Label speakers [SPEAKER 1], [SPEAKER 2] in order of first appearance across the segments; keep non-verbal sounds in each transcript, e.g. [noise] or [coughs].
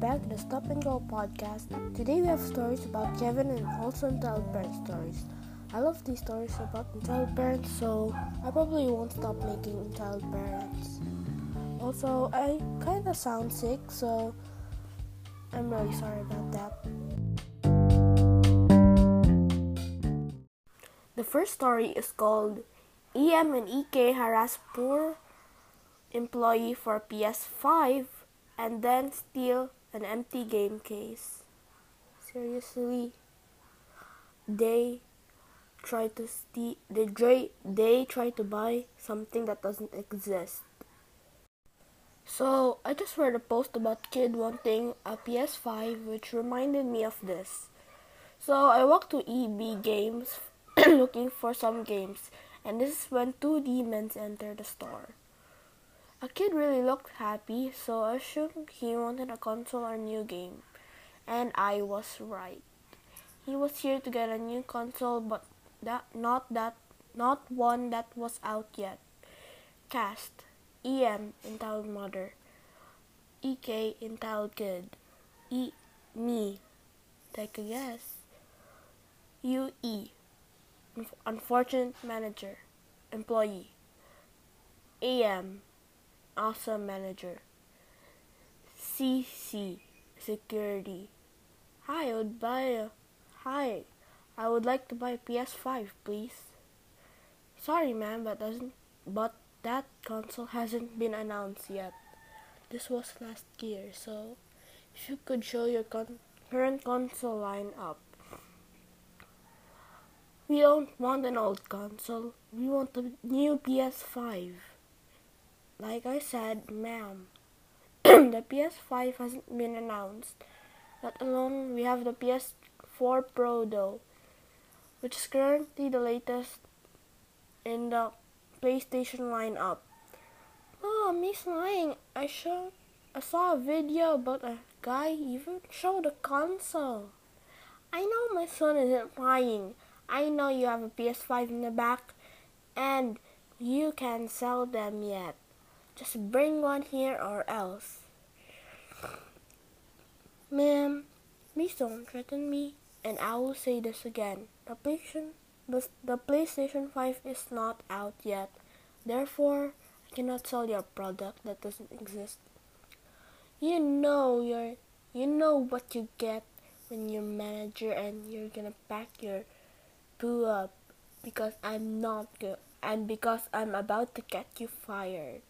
[SPEAKER 1] back to the Stop and Go podcast. Today we have stories about Kevin and also entitled parent stories. I love these stories about entitled parents, so I probably won't stop making entitled parents. Also, I kinda sound sick, so I'm really sorry about that. The first story is called EM and EK harass poor employee for PS5 and then steal an empty game case. Seriously, they try to steal. They try. They try to buy something that doesn't exist. So I just read a post about kid wanting a PS5, which reminded me of this. So I walked to EB Games [clears throat] looking for some games, and this is when two demons enter the store. A kid really looked happy, so I assumed he wanted a console or new game. And I was right. He was here to get a new console, but that not that not one that was out yet. Cast EM entitled mother. EK entitled kid. E me. Take a guess. UE unfortunate manager. Employee. AM awesome manager. CC security. Hi, I would buy a hi. I would like to buy a PS5, please. Sorry, ma'am, but doesn't but that console hasn't been announced yet. This was last year, so if you could show your con- current console lineup. We don't want an old console. We want a new PS5. Like I said, ma'am, [clears throat] the PS5 hasn't been announced. Let alone we have the PS4 Pro though, which is currently the latest in the PlayStation lineup. Oh, Miss lying. I showed, I saw a video about a guy even showed a console. I know my son isn't lying. I know you have a PS5 in the back, and you can sell them yet. Just bring one here or else. Ma'am, please don't threaten me, and I will say this again. The PlayStation, the, PlayStation 5 is not out yet. Therefore, I cannot sell your product that doesn't exist. You know your you know what you get when you're manager and you're gonna pack your poo up because I'm not good and because I'm about to get you fired.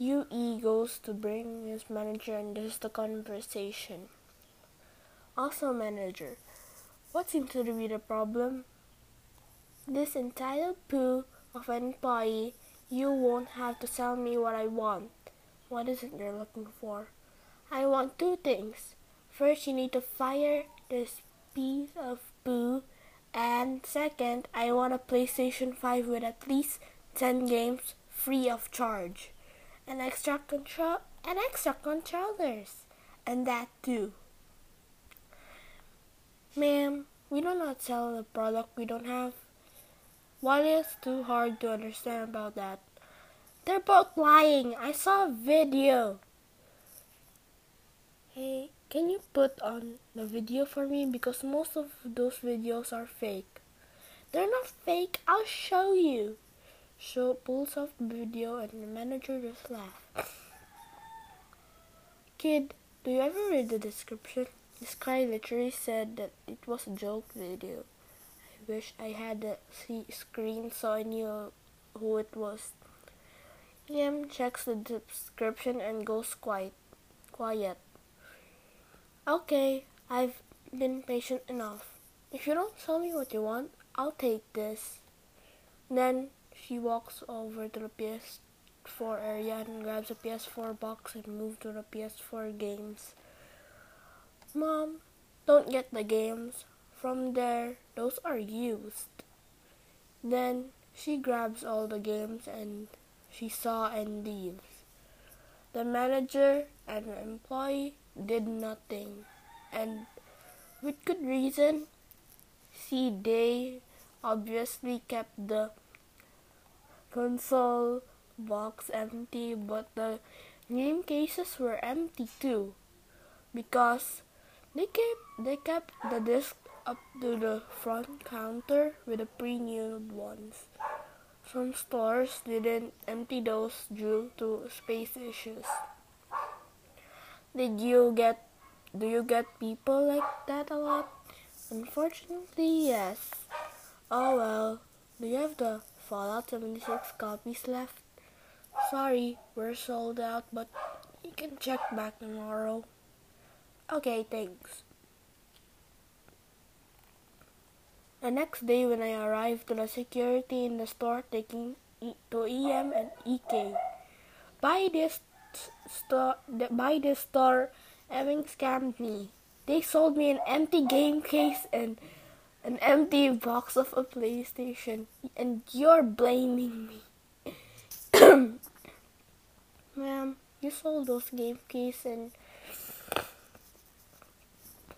[SPEAKER 1] UE goes to bring his manager and this is the conversation. Also, manager, what seems to be the problem? This entire poo of an employee, you won't have to sell me what I want. What is it you're looking for? I want two things. First, you need to fire this piece of poo, and second, I want a PlayStation 5 with at least 10 games free of charge and extra control and extra controllers and that too. Ma'am, we do not sell a product we don't have. What is too hard to understand about that? They're both lying. I saw a video. Hey, can you put on the video for me? Because most of those videos are fake. They're not fake. I'll show you show pulls off the video and the manager just laughs. Kid, do you ever read the description? This guy literally said that it was a joke video. I wish I had the screen so I knew who it was. Liam checks the description and goes quiet. Quiet. Okay, I've been patient enough. If you don't tell me what you want, I'll take this. Then she walks over to the PS4 area and grabs a PS4 box and moves to the PS4 games. Mom, don't get the games. From there, those are used. Then she grabs all the games and she saw and leaves. The manager and the employee did nothing, and with good reason. See, they obviously kept the console box empty, but the game cases were empty too. because they kept they kept the disc up to the front counter with the pre-new ones. Some stores didn't empty those due to space issues. Did you get do you get people like that a lot? Unfortunately, yes. Oh well. Do you have the Fallout 76 copies left? Sorry, we're sold out, but you can check back tomorrow. Okay, thanks. The next day, when I arrived to the security in the store taking e- to EM and EK, by this store, by this store, having scammed me. They sold me an empty game case and an empty box of a PlayStation, and you're blaming me. [coughs] Ma'am, you sold those game case and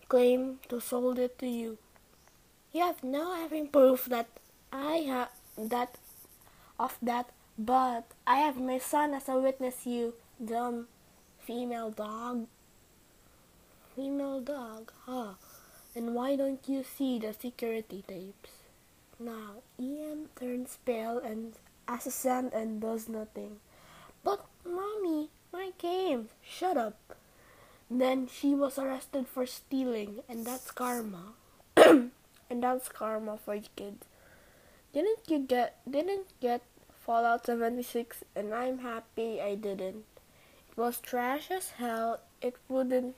[SPEAKER 1] claim to sold it to you. You have no having proof that I have that of that, but I have my son as a witness. You dumb female dog. Female dog, huh? And why don't you see the security tapes? Now, Ian turns pale and assent and does nothing. But, mommy, my game. Shut up. Then she was arrested for stealing, and that's karma. [clears throat] and that's karma for you kids. Didn't you get didn't get Fallout 76 and I'm happy I didn't. It was trash as hell. It wouldn't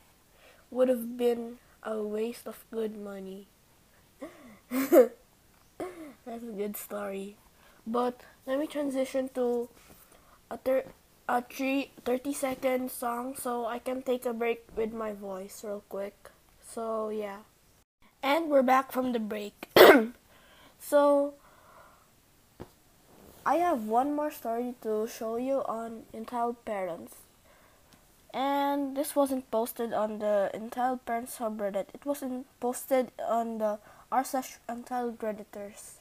[SPEAKER 1] would have been a waste of good money. [laughs] That's a good story. But let me transition to a thir- a three, 30 second song so I can take a break with my voice real quick. So yeah. And we're back from the break. [clears throat] so I have one more story to show you on entitled parents. And this wasn't posted on the entitled parents subreddit. It wasn't posted on the r slash entitled redditors.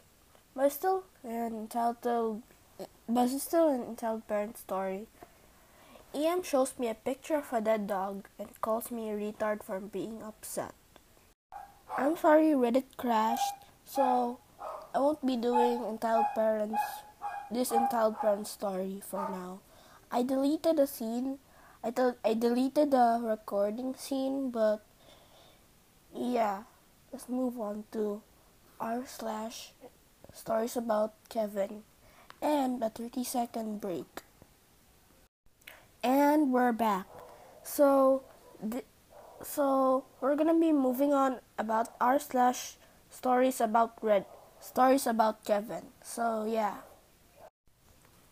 [SPEAKER 1] But it's still an entitled but it's still an entitled parent story. EM shows me a picture of a dead dog and calls me a retard for being upset. I'm sorry Reddit crashed, so I won't be doing entitled parents this entitled parent story for now. I deleted the scene. I thought I deleted the recording scene, but yeah, let's move on to r slash stories about Kevin and a 30 second break. And we're back. So, th- so we're gonna be moving on about r slash stories about red stories about Kevin. So yeah.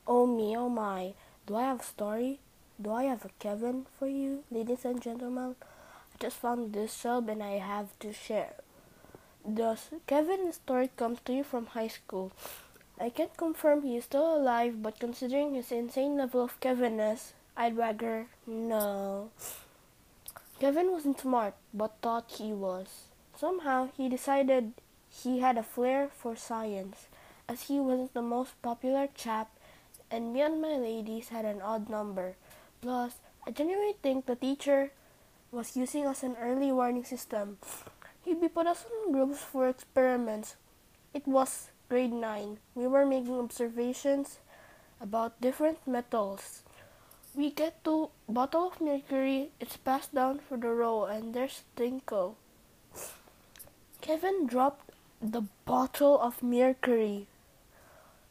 [SPEAKER 1] Oh me, oh my. Do I have a story? Do I have a Kevin for you, ladies and gentlemen? I just found this sub and I have to share. The Kevin story comes to you from high school. I can't confirm he is still alive, but considering his insane level of Kevinness, I'd rather no. Kevin wasn't smart, but thought he was. Somehow, he decided he had a flair for science, as he wasn't the most popular chap, and me and my ladies had an odd number. Plus, I genuinely think the teacher was using us an early warning system. He'd be put us in groups for experiments. It was grade 9. We were making observations about different metals. We get to bottle of mercury, it's passed down for the row, and there's Tinko. Kevin dropped the bottle of mercury.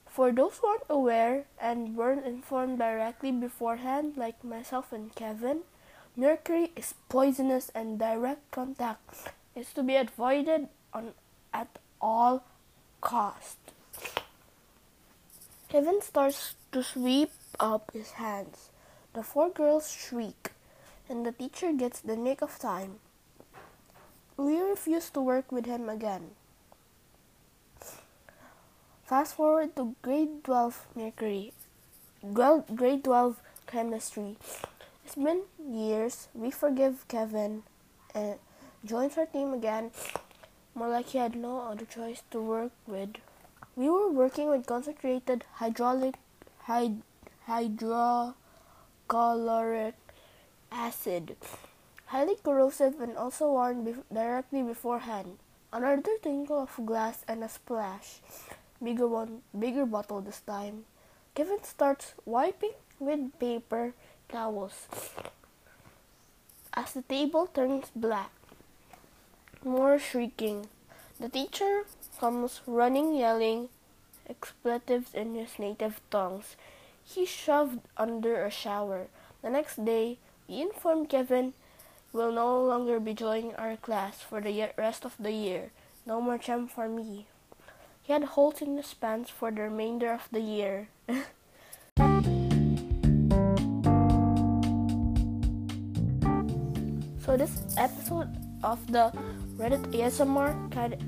[SPEAKER 1] For those who aren't aware and weren't informed directly beforehand, like myself and Kevin, mercury is poisonous and direct contact is to be avoided on at all cost. Kevin starts to sweep up his hands. The four girls shriek, and the teacher gets the nick of time. We refuse to work with him again. Fast forward to grade 12 Mercury, grade 12 chemistry. It's been years. We forgive Kevin and joins our team again. More like he had no other choice to work with. We were working with concentrated hydraulic hyd, hydrochloric acid. highly corrosive and also worn be- directly beforehand. Another tinkle of glass and a splash. Bigger one, bigger bottle this time. Kevin starts wiping with paper towels as the table turns black. More shrieking. The teacher comes running, yelling expletives in his native tongues. He shoved under a shower. The next day, we inform Kevin will no longer be joining our class for the rest of the year. No more chem for me. He had holes in his pants for the remainder of the year. so this episode of the Reddit ASMR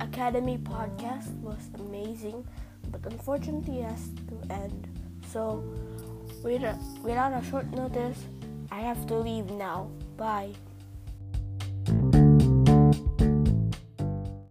[SPEAKER 1] Academy podcast was amazing, but unfortunately it has to end. So without, without a short notice, I have to leave now. Bye.